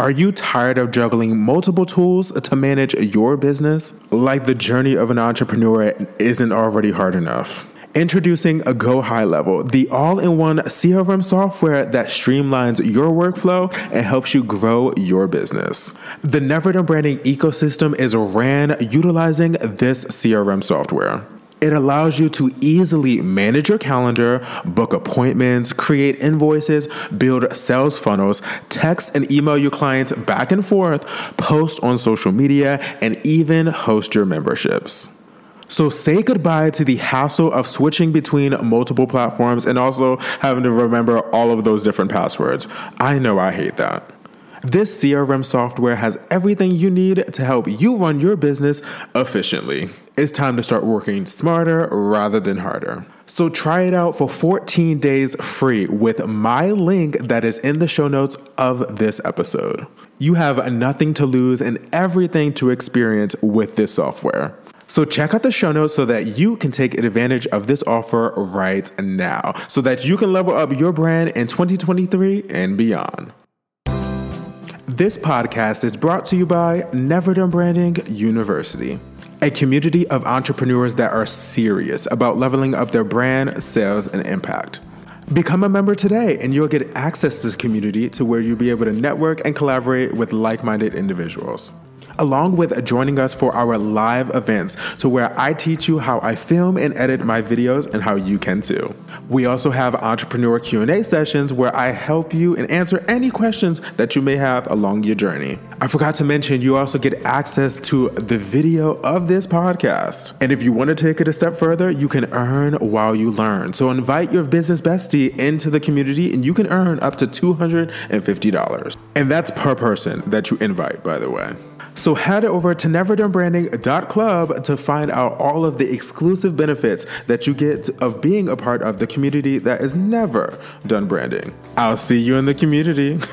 Are you tired of juggling multiple tools to manage your business? Like the journey of an entrepreneur isn't already hard enough. Introducing a Go High Level, the all in one CRM software that streamlines your workflow and helps you grow your business. The Never Branding ecosystem is ran utilizing this CRM software. It allows you to easily manage your calendar, book appointments, create invoices, build sales funnels, text and email your clients back and forth, post on social media, and even host your memberships. So say goodbye to the hassle of switching between multiple platforms and also having to remember all of those different passwords. I know I hate that. This CRM software has everything you need to help you run your business efficiently. It's time to start working smarter rather than harder. So try it out for 14 days free with my link that is in the show notes of this episode. You have nothing to lose and everything to experience with this software. So check out the show notes so that you can take advantage of this offer right now so that you can level up your brand in 2023 and beyond. This podcast is brought to you by Never Done Branding University, a community of entrepreneurs that are serious about leveling up their brand, sales, and impact. Become a member today, and you'll get access to the community to where you'll be able to network and collaborate with like minded individuals along with joining us for our live events to where I teach you how I film and edit my videos and how you can too. We also have entrepreneur Q&A sessions where I help you and answer any questions that you may have along your journey. I forgot to mention you also get access to the video of this podcast. And if you want to take it a step further, you can earn while you learn. So invite your business bestie into the community and you can earn up to $250. And that's per person that you invite, by the way. So head over to neverdonebranding.club to find out all of the exclusive benefits that you get of being a part of the community that is never done branding. I'll see you in the community.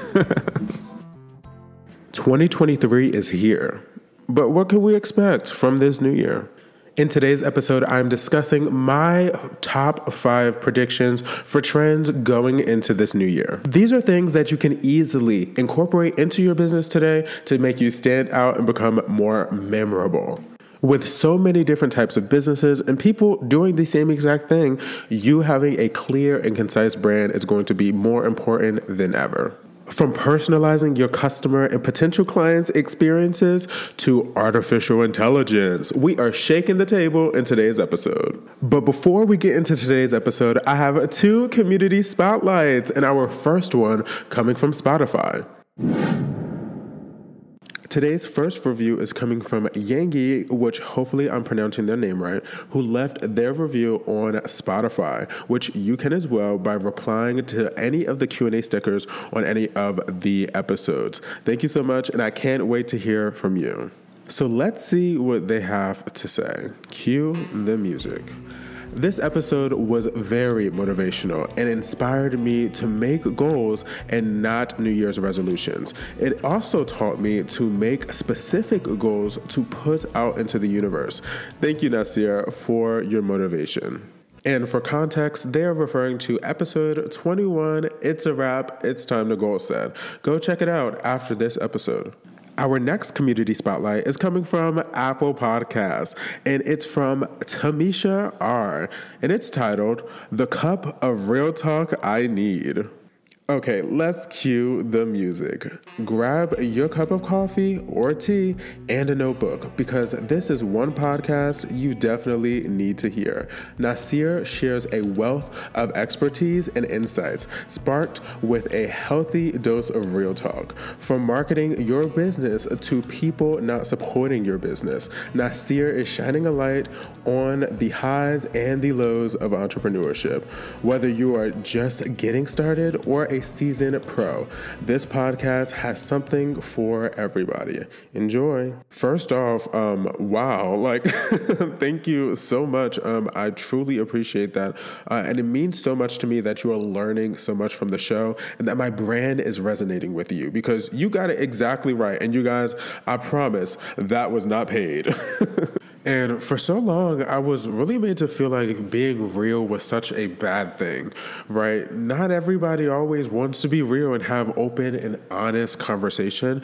2023 is here. But what can we expect from this new year? In today's episode, I'm discussing my top five predictions for trends going into this new year. These are things that you can easily incorporate into your business today to make you stand out and become more memorable. With so many different types of businesses and people doing the same exact thing, you having a clear and concise brand is going to be more important than ever. From personalizing your customer and potential clients' experiences to artificial intelligence, we are shaking the table in today's episode. But before we get into today's episode, I have two community spotlights, and our first one coming from Spotify. Today's first review is coming from Yangi, which hopefully I'm pronouncing their name right, who left their review on Spotify, which you can as well by replying to any of the Q&A stickers on any of the episodes. Thank you so much, and I can't wait to hear from you. So let's see what they have to say. Cue the music. This episode was very motivational and inspired me to make goals and not New Year's resolutions. It also taught me to make specific goals to put out into the universe. Thank you, Nasir, for your motivation. And for context, they are referring to episode 21. It's a wrap. It's time to goal set. Go check it out after this episode. Our next community spotlight is coming from Apple Podcasts, and it's from Tamisha R. And it's titled The Cup of Real Talk I Need. Okay, let's cue the music. Grab your cup of coffee or tea and a notebook because this is one podcast you definitely need to hear. Nasir shares a wealth of expertise and insights sparked with a healthy dose of real talk. From marketing your business to people not supporting your business, Nasir is shining a light on the highs and the lows of entrepreneurship. Whether you are just getting started or a a pro. This podcast has something for everybody. Enjoy. First off, um, wow, like, thank you so much. Um, I truly appreciate that. Uh, and it means so much to me that you are learning so much from the show and that my brand is resonating with you because you got it exactly right. And you guys, I promise that was not paid. And for so long, I was really made to feel like being real was such a bad thing, right? Not everybody always wants to be real and have open and honest conversation.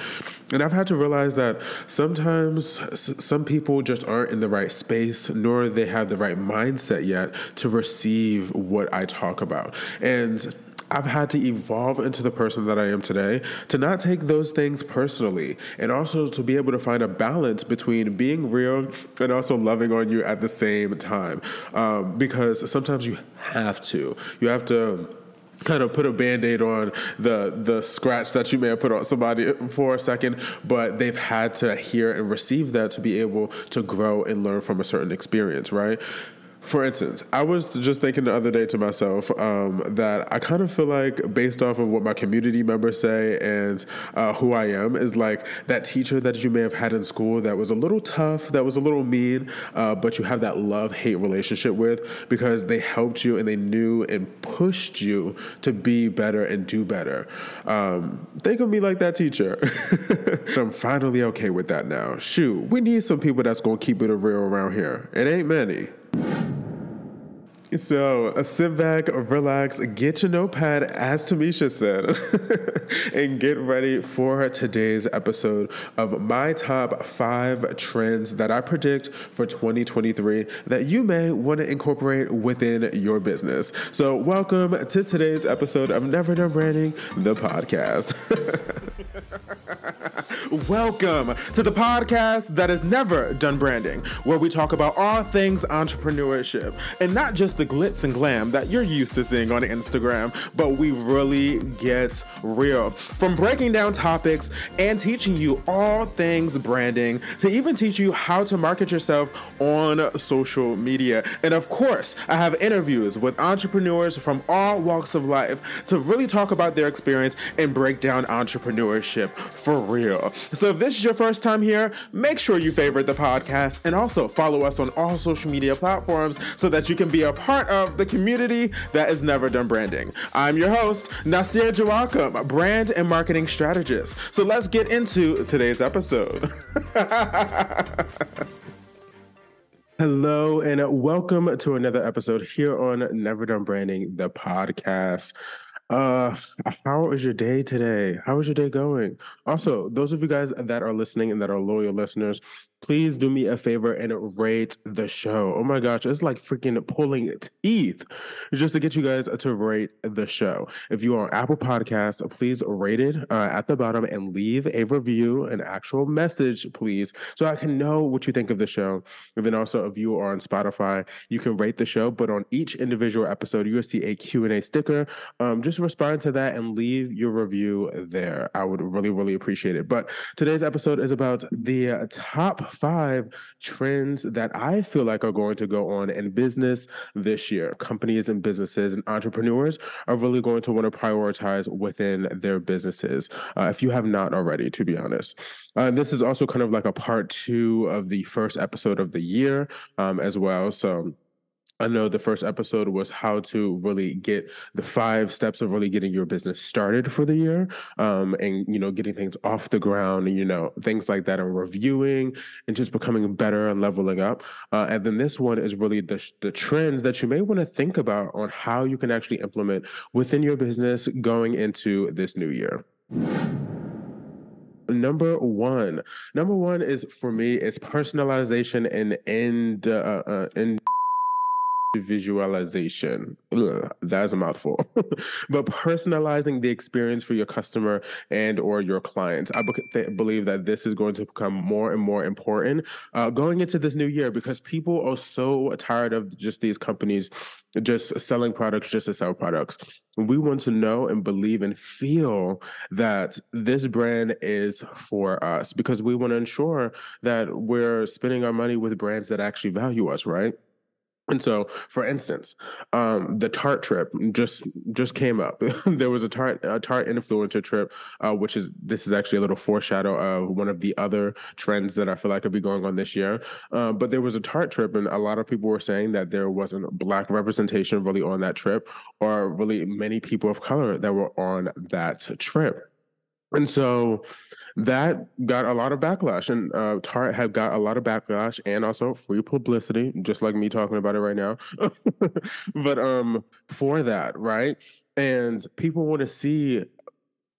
And I've had to realize that sometimes some people just aren't in the right space, nor they have the right mindset yet to receive what I talk about. And I've had to evolve into the person that I am today to not take those things personally and also to be able to find a balance between being real and also loving on you at the same time. Um, because sometimes you have to. You have to kind of put a band-aid on the the scratch that you may have put on somebody for a second but they've had to hear and receive that to be able to grow and learn from a certain experience right for instance, I was just thinking the other day to myself um, that I kind of feel like, based off of what my community members say and uh, who I am, is like that teacher that you may have had in school that was a little tough, that was a little mean, uh, but you have that love hate relationship with because they helped you and they knew and pushed you to be better and do better. Um, think of me like that teacher. I'm finally okay with that now. Shoot, we need some people that's to keep it real around here. It ain't many. So uh, sit back, relax, get your notepad, as Tamisha said, and get ready for today's episode of my top five trends that I predict for 2023 that you may want to incorporate within your business. So, welcome to today's episode of Never Done Branding, the podcast. welcome to the podcast that has never done branding, where we talk about all things entrepreneurship and not just the glitz and glam that you're used to seeing on Instagram, but we really get real. From breaking down topics and teaching you all things branding to even teach you how to market yourself on social media. And of course, I have interviews with entrepreneurs from all walks of life to really talk about their experience and break down entrepreneurship for real. So if this is your first time here, make sure you favorite the podcast and also follow us on all social media platforms so that you can be a part of the community that has never done branding. I'm your host, Nasir Joachim, brand and marketing strategist. So let's get into today's episode. Hello, and welcome to another episode here on Never Done Branding, the podcast. Uh, how is your day today? How is your day going? Also, those of you guys that are listening and that are loyal listeners, please do me a favor and rate the show. Oh my gosh, it's like freaking pulling teeth just to get you guys to rate the show. If you are on Apple Podcasts, please rate it uh, at the bottom and leave a review, an actual message, please, so I can know what you think of the show. And then also, if you are on Spotify, you can rate the show, but on each individual episode, you will see a Q&A sticker. Um, just respond to that and leave your review there. I would really, really appreciate it. But today's episode is about the uh, top five trends that I feel like are going to go on in business this year. Companies and businesses and entrepreneurs are really going to want to prioritize within their businesses. Uh, if you have not already, to be honest. Uh, this is also kind of like a part two of the first episode of the year um, as well. So, I know the first episode was how to really get the five steps of really getting your business started for the year, um, and you know getting things off the ground, and you know things like that, and reviewing and just becoming better and leveling up. Uh, and then this one is really the the trends that you may want to think about on how you can actually implement within your business going into this new year number one number one is for me is personalization and uh, uh, and visualization. Ugh, that's a mouthful. but personalizing the experience for your customer and or your clients. I be- believe that this is going to become more and more important uh, going into this new year because people are so tired of just these companies just selling products just to sell products. We want to know and believe and feel that this brand is for us because we want to ensure that we're spending our money with brands that actually value us, right? And so, for instance, um, the Tarte trip just just came up. there was a Tarte a Tarte influencer trip, uh, which is this is actually a little foreshadow of one of the other trends that I feel like could be going on this year. Uh, but there was a Tarte trip, and a lot of people were saying that there wasn't black representation really on that trip, or really many people of color that were on that trip. And so that got a lot of backlash, and uh, Tarte had got a lot of backlash and also free publicity, just like me talking about it right now. but um, for that, right? And people want to see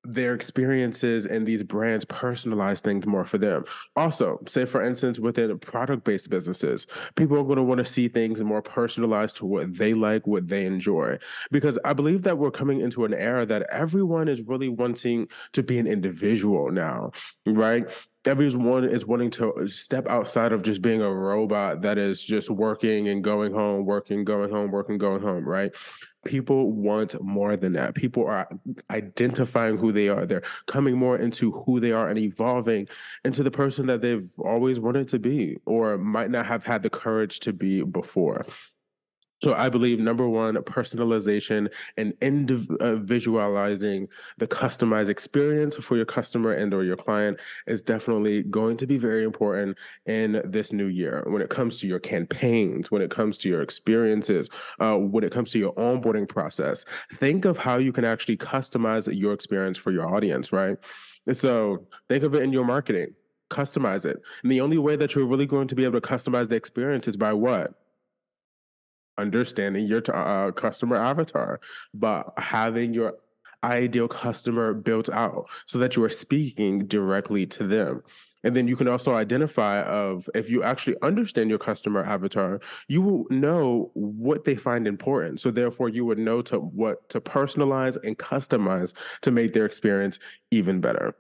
their experiences and these brands personalize things more for them. Also, say for instance, within product based businesses, people are going to want to see things more personalized to what they like, what they enjoy. Because I believe that we're coming into an era that everyone is really wanting to be an individual now, right? Everyone is wanting to step outside of just being a robot that is just working and going home, working, going home, working, going home, right? People want more than that. People are identifying who they are. They're coming more into who they are and evolving into the person that they've always wanted to be or might not have had the courage to be before. So I believe number one, personalization and individualizing the customized experience for your customer and or your client is definitely going to be very important in this new year. When it comes to your campaigns, when it comes to your experiences, uh, when it comes to your onboarding process, think of how you can actually customize your experience for your audience, right? And so think of it in your marketing customize it. And the only way that you're really going to be able to customize the experience is by what? Understanding your uh, customer avatar, but having your ideal customer built out so that you are speaking directly to them. And then you can also identify of if you actually understand your customer avatar, you will know what they find important. So therefore you would know to what to personalize and customize to make their experience even better.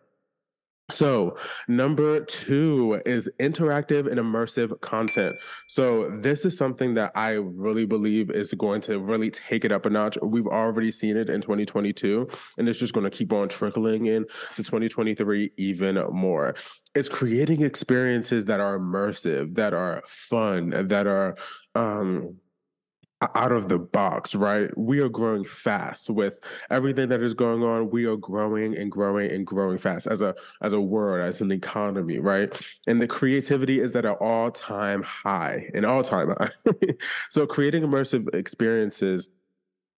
So, number two is interactive and immersive content. So, this is something that I really believe is going to really take it up a notch. We've already seen it in 2022, and it's just going to keep on trickling in to 2023 even more. It's creating experiences that are immersive, that are fun, that are um, out of the box, right? We are growing fast with everything that is going on. We are growing and growing and growing fast as a as a world, as an economy, right? And the creativity is at an all time high, an all time high. so creating immersive experiences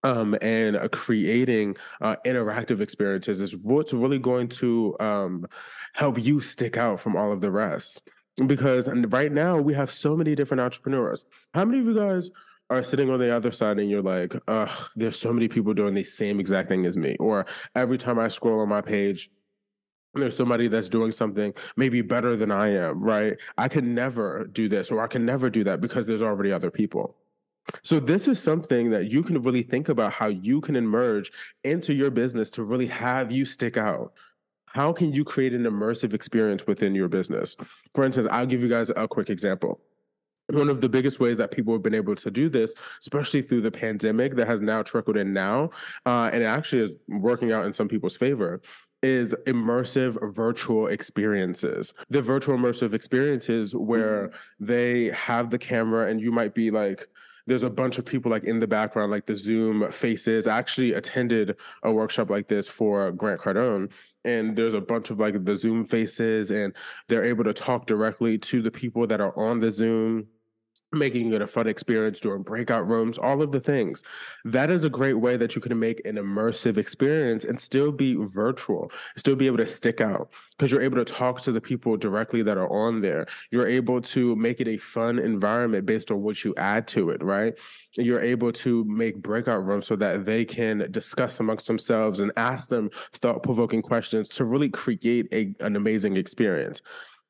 um, and uh, creating uh, interactive experiences is what's really going to um, help you stick out from all of the rest. Because right now we have so many different entrepreneurs. How many of you guys are sitting on the other side and you're like, ugh, there's so many people doing the same exact thing as me. Or every time I scroll on my page, there's somebody that's doing something maybe better than I am, right? I can never do this or I can never do that because there's already other people. So this is something that you can really think about how you can emerge into your business to really have you stick out. How can you create an immersive experience within your business? For instance, I'll give you guys a quick example one of the biggest ways that people have been able to do this, especially through the pandemic that has now trickled in now, uh, and it actually is working out in some people's favor, is immersive virtual experiences. The virtual immersive experiences where mm-hmm. they have the camera and you might be like, there's a bunch of people like in the background, like the Zoom faces. I actually attended a workshop like this for Grant Cardone, and there's a bunch of like the Zoom faces, and they're able to talk directly to the people that are on the Zoom making it a fun experience during breakout rooms, all of the things. That is a great way that you can make an immersive experience and still be virtual, still be able to stick out because you're able to talk to the people directly that are on there. You're able to make it a fun environment based on what you add to it, right? You're able to make breakout rooms so that they can discuss amongst themselves and ask them thought provoking questions to really create a, an amazing experience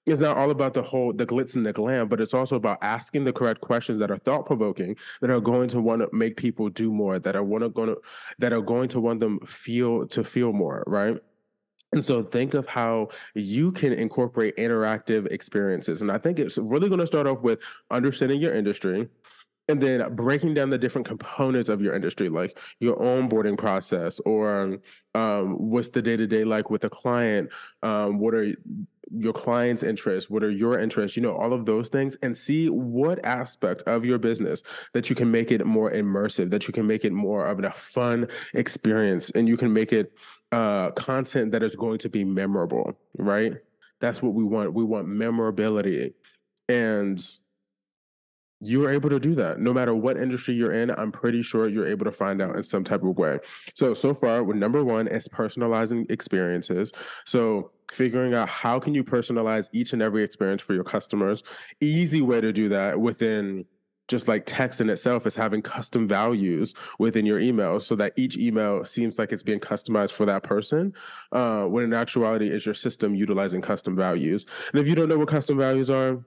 it's not all about the whole the glitz and the glam, but it's also about asking the correct questions that are thought provoking, that are going to want to make people do more, that are want to going to that are going to want them feel to feel more, right? And so think of how you can incorporate interactive experiences. And I think it's really going to start off with understanding your industry, and then breaking down the different components of your industry like your onboarding process or um, what's the day-to-day like with a client um, what are your client's interests what are your interests you know all of those things and see what aspect of your business that you can make it more immersive that you can make it more of a fun experience and you can make it uh, content that is going to be memorable right? That's what we want. We want memorability. And you're able to do that. No matter what industry you're in i'm pretty sure you're able to find out in some type of way. So so far with number one is personalizing experiences. So figuring out how can you personalize each and every experience for your customers. Easy way to do that within just like text in itself is having custom values within your email so that each email seems like it's being customized for that person uh, when in actuality is your system utilizing custom values. And if you don't know what custom values are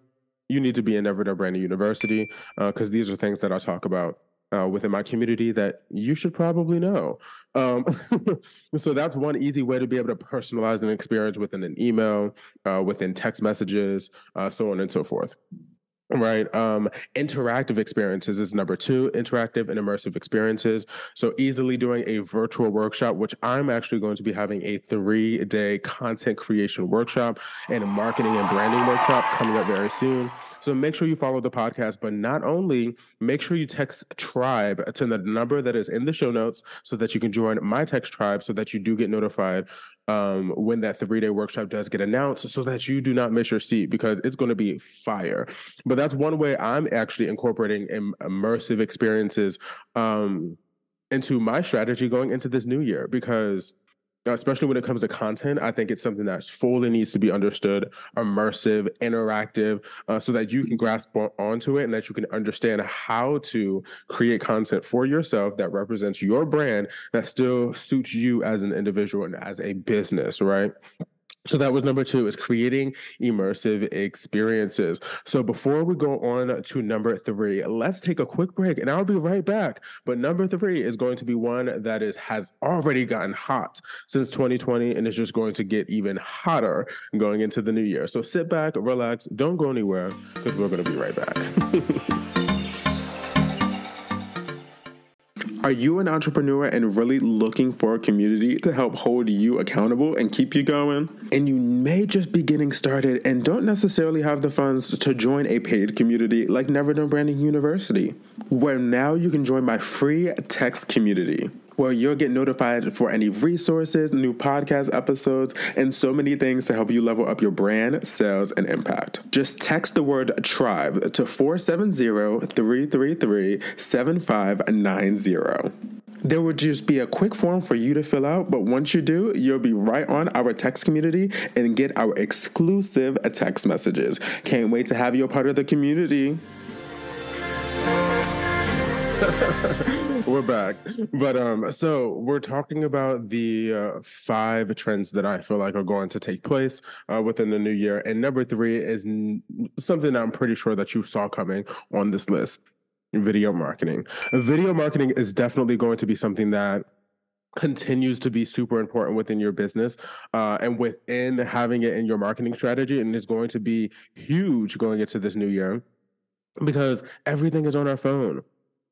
you need to be in Never Done Branding University because uh, these are things that I talk about uh, within my community that you should probably know. Um, so that's one easy way to be able to personalize an experience within an email, uh, within text messages, uh, so on and so forth. Right. Um, interactive experiences is number two, interactive and immersive experiences. So easily doing a virtual workshop, which I'm actually going to be having a three day content creation workshop and a marketing and branding workshop coming up very soon. So make sure you follow the podcast, but not only make sure you text tribe to the number that is in the show notes so that you can join my text tribe so that you do get notified um, when that three day workshop does get announced so that you do not miss your seat because it's going to be fire. But that's one way I'm actually incorporating immersive experiences um, into my strategy going into this new year because especially when it comes to content, I think it's something that fully needs to be understood, immersive, interactive, uh, so that you can grasp onto it and that you can understand how to create content for yourself that represents your brand that still suits you as an individual and as a business, right? So that was number two is creating immersive experiences. So before we go on to number three, let's take a quick break and I'll be right back. But number three is going to be one that is has already gotten hot since 2020 and is just going to get even hotter going into the new year. So sit back, relax, don't go anywhere because we're going to be right back. Are you an entrepreneur and really looking for a community to help hold you accountable and keep you going? And you may just be getting started and don't necessarily have the funds to join a paid community like Never Done Branding University, where now you can join my free text community where you'll get notified for any resources, new podcast episodes, and so many things to help you level up your brand, sales, and impact. Just text the word tribe to 470 333 7590. There would just be a quick form for you to fill out, but once you do, you'll be right on our text community and get our exclusive text messages. Can't wait to have you a part of the community. we're back. But um so we're talking about the uh, five trends that i feel like are going to take place uh, within the new year. And number three is n- something i'm pretty sure that you saw coming on this list. Video marketing. Video marketing is definitely going to be something that continues to be super important within your business uh, and within having it in your marketing strategy and is going to be huge going into this new year because everything is on our phone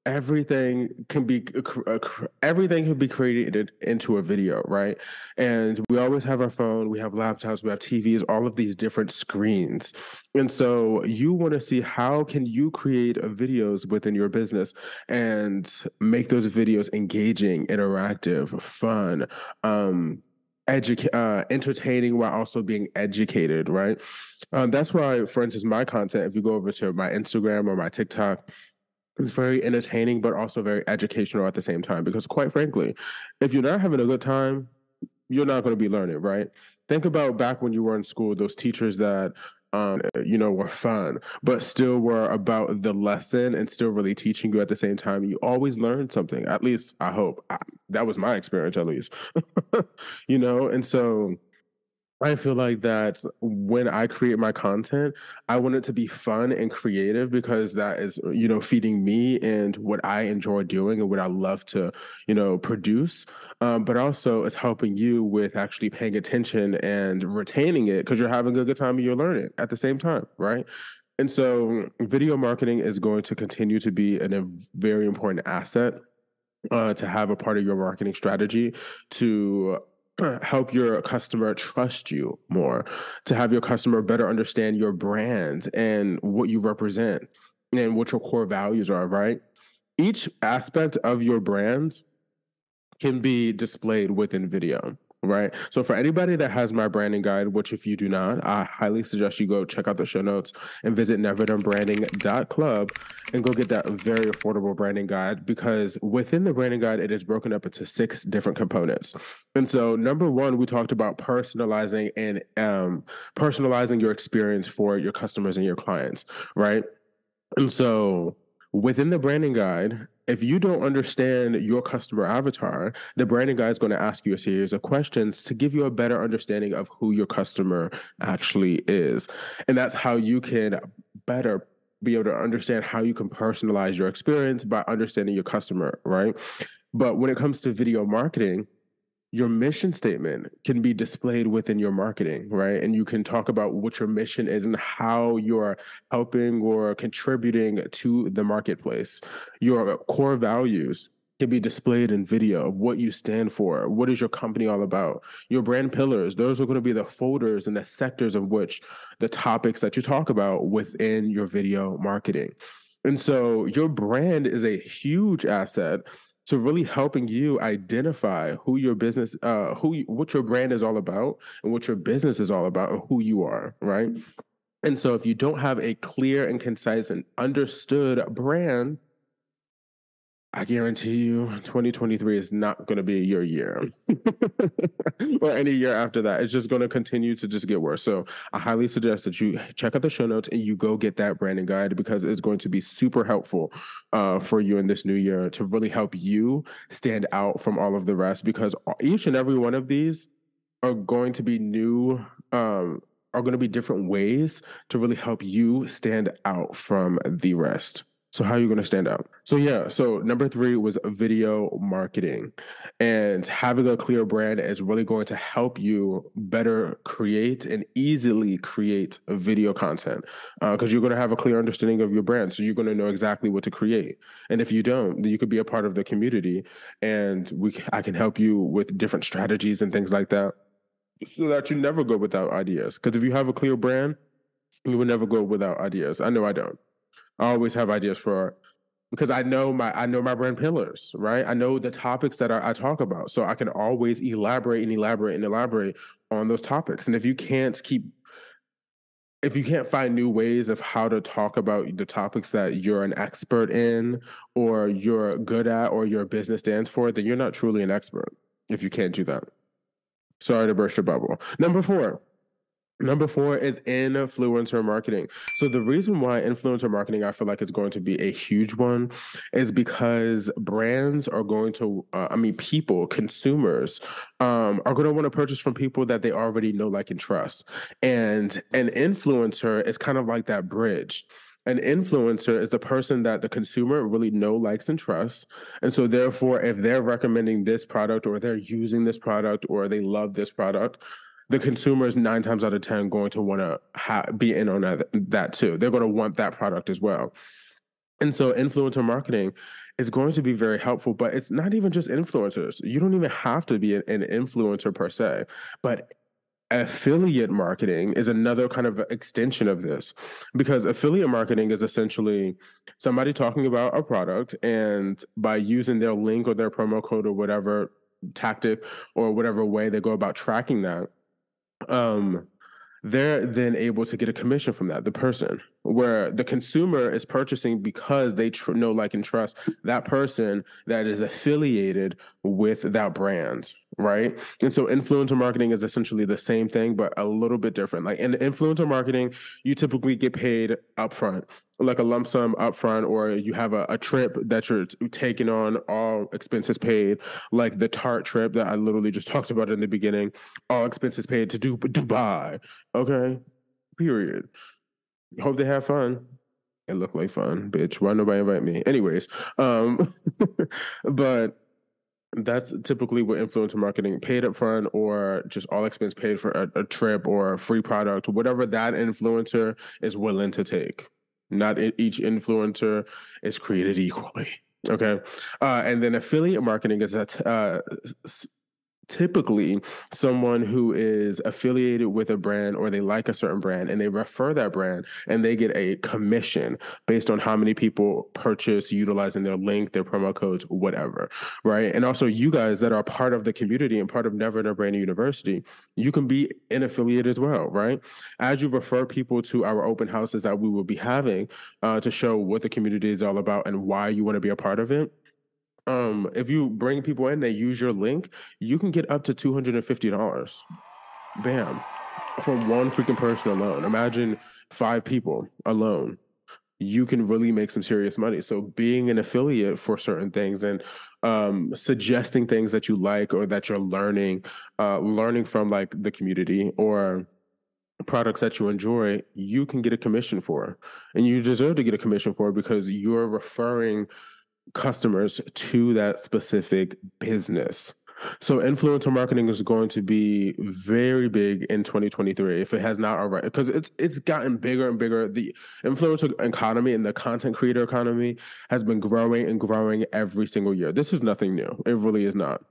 everything can be uh, everything can be created into a video right? And we always have our phone we have laptops we have tvs all of these different screens. And so you want to see how can you create videos within your business and make those videos engaging interactive fun um educate uh, entertaining while also being educated right? Um, that's why for instance my content if you go over to my instagram or my tiktok it's very entertaining, but also very educational at the same time. Because quite frankly, if you're not having a good time, you're not going to be learning, right? Think about back when you were in school, those teachers that um, you know, were fun, but still were about the lesson and still really teaching you at the same time. You always learned something. At least I hope I, that was my experience, at least. you know, and so I feel like that when I create my content, I want it to be fun and creative because that is, you know, feeding me and what I enjoy doing and what I love to, you know, produce. Um, but also it's helping you with actually paying attention and retaining it because you're having a good time and you're learning at the same time, right? And so video marketing is going to continue to be an, a very important asset uh, to have a part of your marketing strategy to help your customer trust you more, to have your customer better understand your brand and what you represent and what your core values are, right? Each aspect of your brand can be displayed within video right? So for anybody that has my branding guide, which if you do not, I highly suggest you go check out the show notes and visit neverdonebranding.club and go get that very affordable branding guide because within the branding guide, it is broken up into six different components. And so number one, we talked about personalizing and um, personalizing your experience for your customers and your clients, right? And so within the branding guide, if you don't understand your customer avatar, the branding guy is going to ask you a series of questions to give you a better understanding of who your customer actually is. And that's how you can better be able to understand how you can personalize your experience by understanding your customer, right? But when it comes to video marketing, your mission statement can be displayed within your marketing, right? And you can talk about what your mission is and how you're helping or contributing to the marketplace. Your core values can be displayed in video what you stand for what is your company all about your brand pillars those are going to be the folders and the sectors of which the topics that you talk about within your video marketing and so your brand is a huge asset to really helping you identify who your business, uh, who what your brand is all about, and what your business is all about, and who you are, right? And so, if you don't have a clear and concise and understood brand, I guarantee you 2023 is not going to be your year or any year after that. It's just going to continue to just get worse. So I highly suggest that you check out the show notes and you go get that branding guide because it's going to be super helpful uh, for you in this new year to really help you stand out from all of the rest because each and every one of these are going to be new um, are going to be different ways to really help you stand out from the rest. So how are you going to stand out? So yeah, so number 3 was video marketing. And having a clear brand is really going to help you better create and easily create video content because uh, you're going to have a clear understanding of your brand. So you're going to know exactly what to create. And if you don't, then you could be a part of the community and we I can help you with different strategies and things like that so that you never go without ideas. Because if you have a clear brand, you will never go without ideas. I know I don't. I always have ideas for because I know my I know my brand pillars, right? I know the topics that I, I, talk about, so I can always elaborate and elaborate and elaborate on those topics. And if you can't keep, if you can't find new ways of how to talk about the topics that you're an expert in, or you're good at, or your business stands for, then you're not truly an expert. If you can't do that, sorry to burst your bubble. Number four, Number four is influencer marketing. So the reason why influencer marketing I feel like is going to be a huge one is because brands are going to, uh, I mean, people, consumers, um, are going to want to purchase from people that they already know, like, and trust. And an influencer is kind of like that bridge an influencer is the person that the consumer really know, likes, and trusts. And so, therefore, if they're recommending this product or they're using this product or they love this product, the consumer is nine times out of 10 going to want to ha- be in on that, that too. They're going to want that product as well. And so influencer marketing is going to be very helpful, but it's not even just influencers. You don't even have to be an, an influencer per se, but affiliate marketing is another kind of extension of this because affiliate marketing is essentially somebody talking about a product and by using their link or their promo code or whatever tactic or whatever way they go about tracking that um, they're then able to get a commission from that, the person, where the consumer is purchasing because they tr- know, like, and trust that person that is affiliated with that brand, right? And so influencer marketing is essentially the same thing, but a little bit different. Like in influencer marketing, you typically get paid upfront like a lump sum upfront, or you have a, a trip that you're taking on, all expenses paid, like the Tarte trip that I literally just talked about in the beginning, all expenses paid to do Dubai. Okay, period. Hope they have fun. It looked like fun, bitch. Why nobody invite me? Anyways, um, but that's typically what influencer marketing paid up front or just all expense paid for a, a trip or a free product, whatever that influencer is willing to take. Not each influencer is created equally. Okay. Uh, and then affiliate marketing is that uh, typically someone who is affiliated with a brand or they like a certain brand and they refer that brand and they get a commission based on how many people purchase utilizing their link, their promo codes, whatever, right? And also you guys that are part of the community and part of Never Done Branding University, you can be an affiliate as well, right? As you refer people to our open houses that we will be having uh, to show what the community is all about and why you want to be a part of it, um, if you bring people in, they use your link, you can get up to two hundred and fifty dollars. Bam, for one freaking person alone. Imagine five people alone. You can really make some serious money. So being an affiliate for certain things and um, suggesting things that you like or that you're learning, uh, learning from like the community or products that you enjoy, you can get a commission for, and you deserve to get a commission for because you're referring customers to that specific business. So influencer marketing is going to be very big in 2023 if it has not already because it's it's gotten bigger and bigger. The influencer economy and the content creator economy has been growing and growing every single year. This is nothing new. It really is not.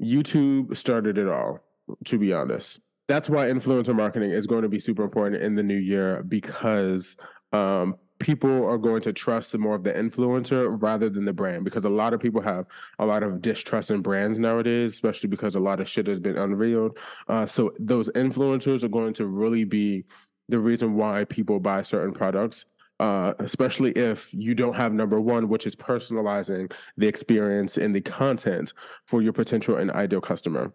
YouTube started it all, to be honest. That's why influencer marketing is going to be super important in the new year because um, people are going to trust more of the influencer rather than the brand because a lot of people have a lot of distrust in brands nowadays, especially because a lot of shit has been unveiled. Uh, so those influencers are going to really be the reason why people buy certain products. Uh, especially if you don't have number one, which is personalizing the experience and the content for your potential and ideal customer.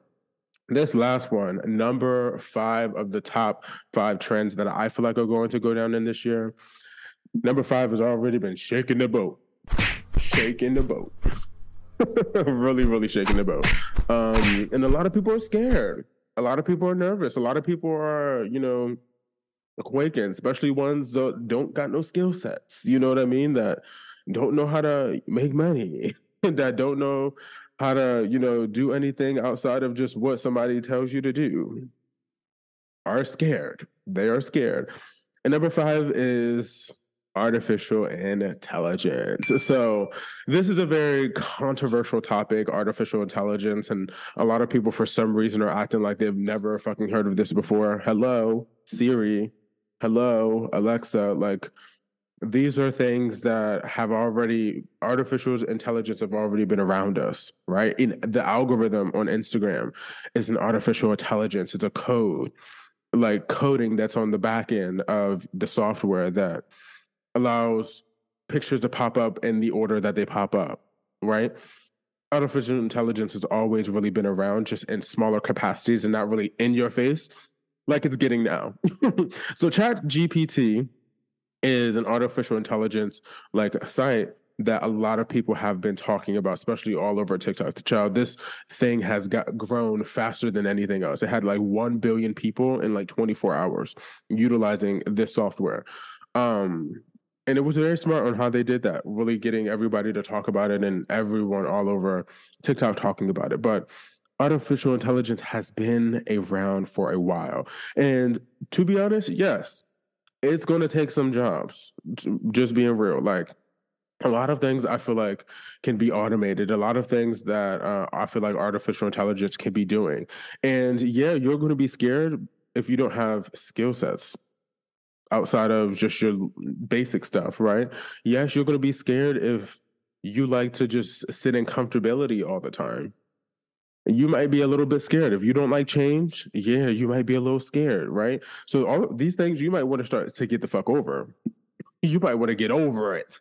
This last one, number five of the top five trends that I feel like are going to go down in this year Number five has already been shaking the boat, shaking the boat, really, really shaking the boat. Um, and a lot of people are scared. A lot of people are nervous. A lot of people are, you know, quaking, especially ones that don't got no skill sets. You know what I mean? That don't know how to make money, that don't know how to, you know, do anything outside of just what somebody tells you to do. Are scared. They are scared. And number five is artificial intelligence. So, this is a very controversial topic, artificial intelligence, and a lot of people, for some reason, are acting like they've never fucking heard of this before. Hello, Siri. Hello, Alexa. Like, these are things that have already artificial intelligence have already been around us right in the algorithm on instagram is an artificial intelligence it's a code like coding that's on the back end of the software that allows pictures to pop up in the order that they pop up, right? Artificial intelligence has always really been around, just in smaller capacities and not really in your face like it's getting now. so Chat GPT is an artificial intelligence like site that a lot of people have been talking about, especially all over TikTok. Child, this thing has got grown faster than anything else. It had like 1 billion people in like 24 hours utilizing this software. Um, and it was very smart on how they did that, really getting everybody to talk about it and everyone all over TikTok talking about it. But artificial intelligence has been around for a while. And to be honest, yes, it's going to take some jobs, just being real. Like, a lot of things I feel like can be automated. A lot of things that uh, I feel like artificial intelligence can be doing. And yeah, you're going to be scared if you don't have skill sets outside of just your basic stuff, right? Yes, you're going to be scared if you like to just sit in comfortability all the time. You might be a little bit scared. If you don't like change, yeah, you might be a little scared, right? So all these things you might want to start to get the fuck over. You might want to get over it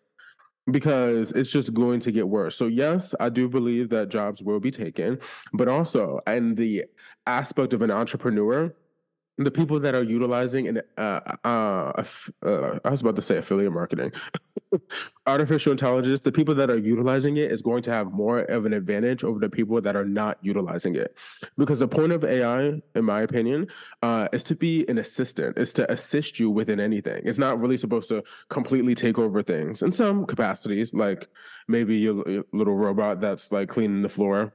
because it's just going to get worse. So yes, I do believe that jobs will be taken, but also and the aspect of an entrepreneur, the people that are utilizing and uh, uh, uh, I was about to say affiliate marketing, artificial intelligence, the people that are utilizing it is going to have more of an advantage over the people that are not utilizing it. Because the point of AI, in my opinion, uh, is to be an assistant, is to assist you within anything. It's not really supposed to completely take over things in some capacities, like maybe your little robot that's like cleaning the floor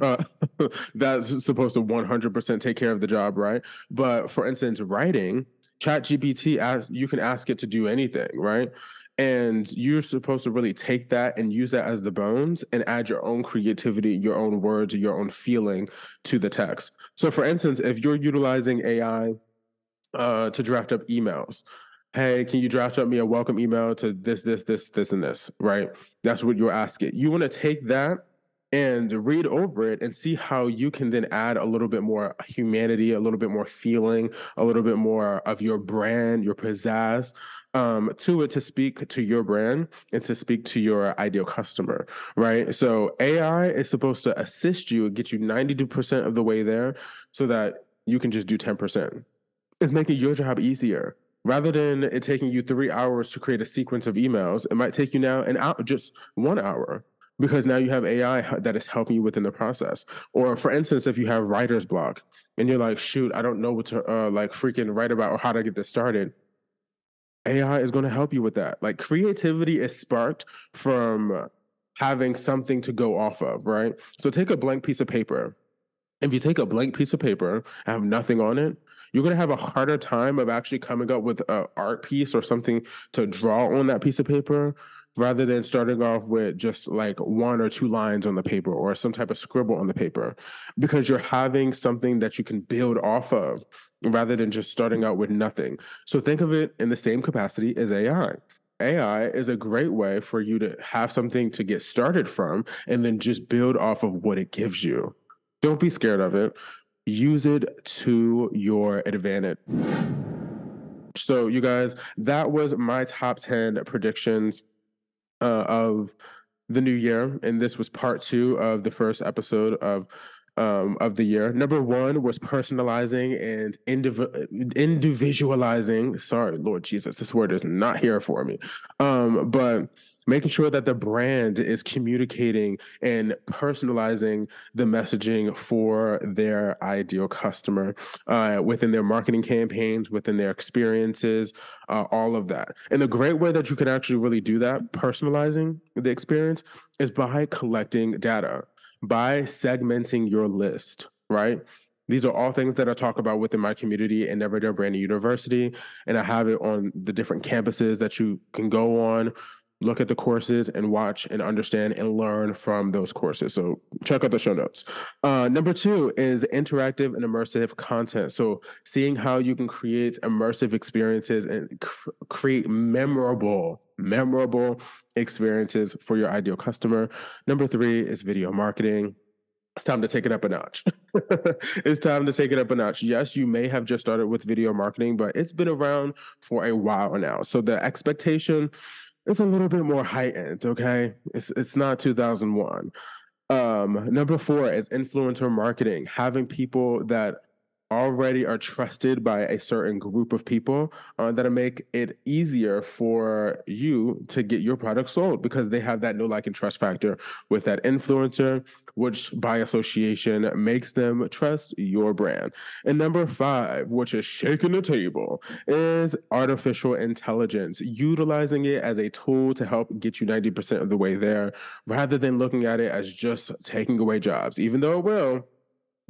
uh, that's supposed to 100% take care of the job, right? But for instance, writing, Chat GPT, as you can ask it to do anything, right? And you're supposed to really take that and use that as the bones and add your own creativity, your own words, your own feeling to the text. So, for instance, if you're utilizing AI uh, to draft up emails, hey, can you draft up me a welcome email to this, this, this, this, and this, right? That's what you're asking. You want to take that and read over it and see how you can then add a little bit more humanity, a little bit more feeling, a little bit more of your brand, your pizzazz um, to it to speak to your brand and to speak to your ideal customer, right? So AI is supposed to assist you and get you 92% of the way there so that you can just do 10%. It's making your job easier. Rather than it taking you three hours to create a sequence of emails, it might take you now an hour, just one hour because now you have AI that is helping you within the process. Or for instance, if you have writer's block and you're like, shoot, I don't know what to uh, like freaking write about or how to get this started. AI is going to help you with that. Like creativity is sparked from having something to go off of, right? So take a blank piece of paper. If you take a blank piece of paper and have nothing on it, you're going to have a harder time of actually coming up with an art piece or something to draw on that piece of paper rather than starting off with just like one or two lines on the paper or some type of scribble on the paper because you're having something that you can build off of rather than just starting out with nothing. So think of it in the same capacity as AI. AI is a great way for you to have something to get started from and then just build off of what it gives you. Don't be scared of it. Use it to your advantage. So, you guys, that was my top 10 predictions uh, of the new year, and this was part two of the first episode of um, of the year. Number one was personalizing and indiv- individualizing. Sorry, Lord Jesus, this word is not here for me. Um, but making sure that the brand is communicating and personalizing the messaging for their ideal customer uh, within their marketing campaigns, within their experiences, uh, all of that. And the great way that you can actually really do that, personalizing the experience, is by collecting data, by segmenting your list, right? These are all things that I talk about within my community in Never Branding University. And I have it on the different campuses that you can go on look at the courses and watch and understand and learn from those courses. So check out the show notes. Uh, number two is interactive and immersive content. So seeing how you can create immersive experiences and cr- create memorable, memorable experiences for your ideal customer. Number three is video marketing it's time to take it up a notch. it's time to take it up a notch. Yes, you may have just started with video marketing, but it's been around for a while now. So the expectation it's a little bit more heightened, okay? It's it's not 2001. Um, number four is influencer marketing, having people that already are trusted by a certain group of people uh, that'll make it easier for you to get your product sold because they have that no like and trust factor with that influencer which by association makes them trust your brand. And number five which is shaking the table is artificial intelligence utilizing it as a tool to help get you 90% of the way there rather than looking at it as just taking away jobs even though it will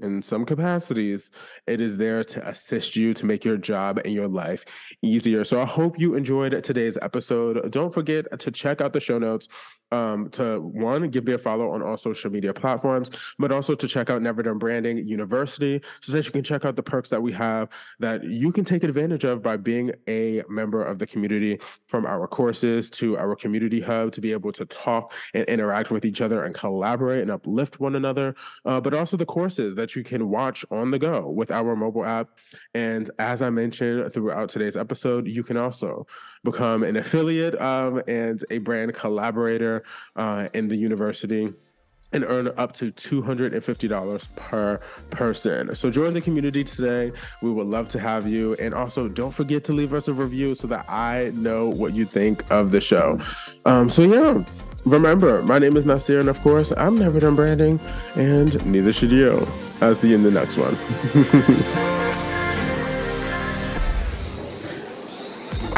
in some capacities, it is there to assist you to make your job and your life easier. So I hope you enjoyed today's episode. Don't forget to check out the show notes um, to one, give me a follow on all social media platforms, but also to check out Never Done Branding University so that you can check out the perks that we have that you can take advantage of by being a member of the community from our courses to our community hub to be able to talk and interact with each other and collaborate and uplift one another, uh, but also the courses that you can watch on the go with our mobile app. And as I mentioned throughout today's episode, you can also become an affiliate of and a brand collaborator uh, in the university and earn up to $250 per person. So join the community today. We would love to have you. And also, don't forget to leave us a review so that I know what you think of the show. Um, so, yeah, remember, my name is Nasir, and of course, I'm never done branding, and neither should you. I'll see you in the next one.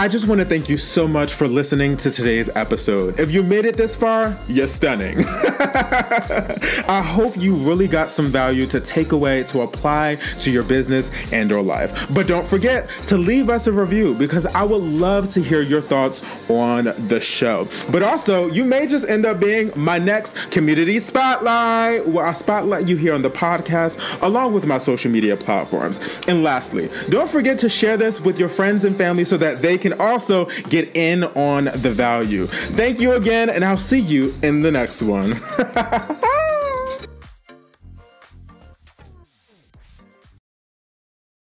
I just want to thank you so much for listening to today's episode. If you made it this far, you're stunning. I hope you really got some value to take away to apply to your business and or life. But don't forget to leave us a review because I would love to hear your thoughts on the show. But also, you may just end up being my next community spotlight where I spotlight you here on the podcast along with my social media platforms. And lastly, don't forget to share this with your friends and family so that they can also get in on the value. Thank you again, and I'll see you in the next one.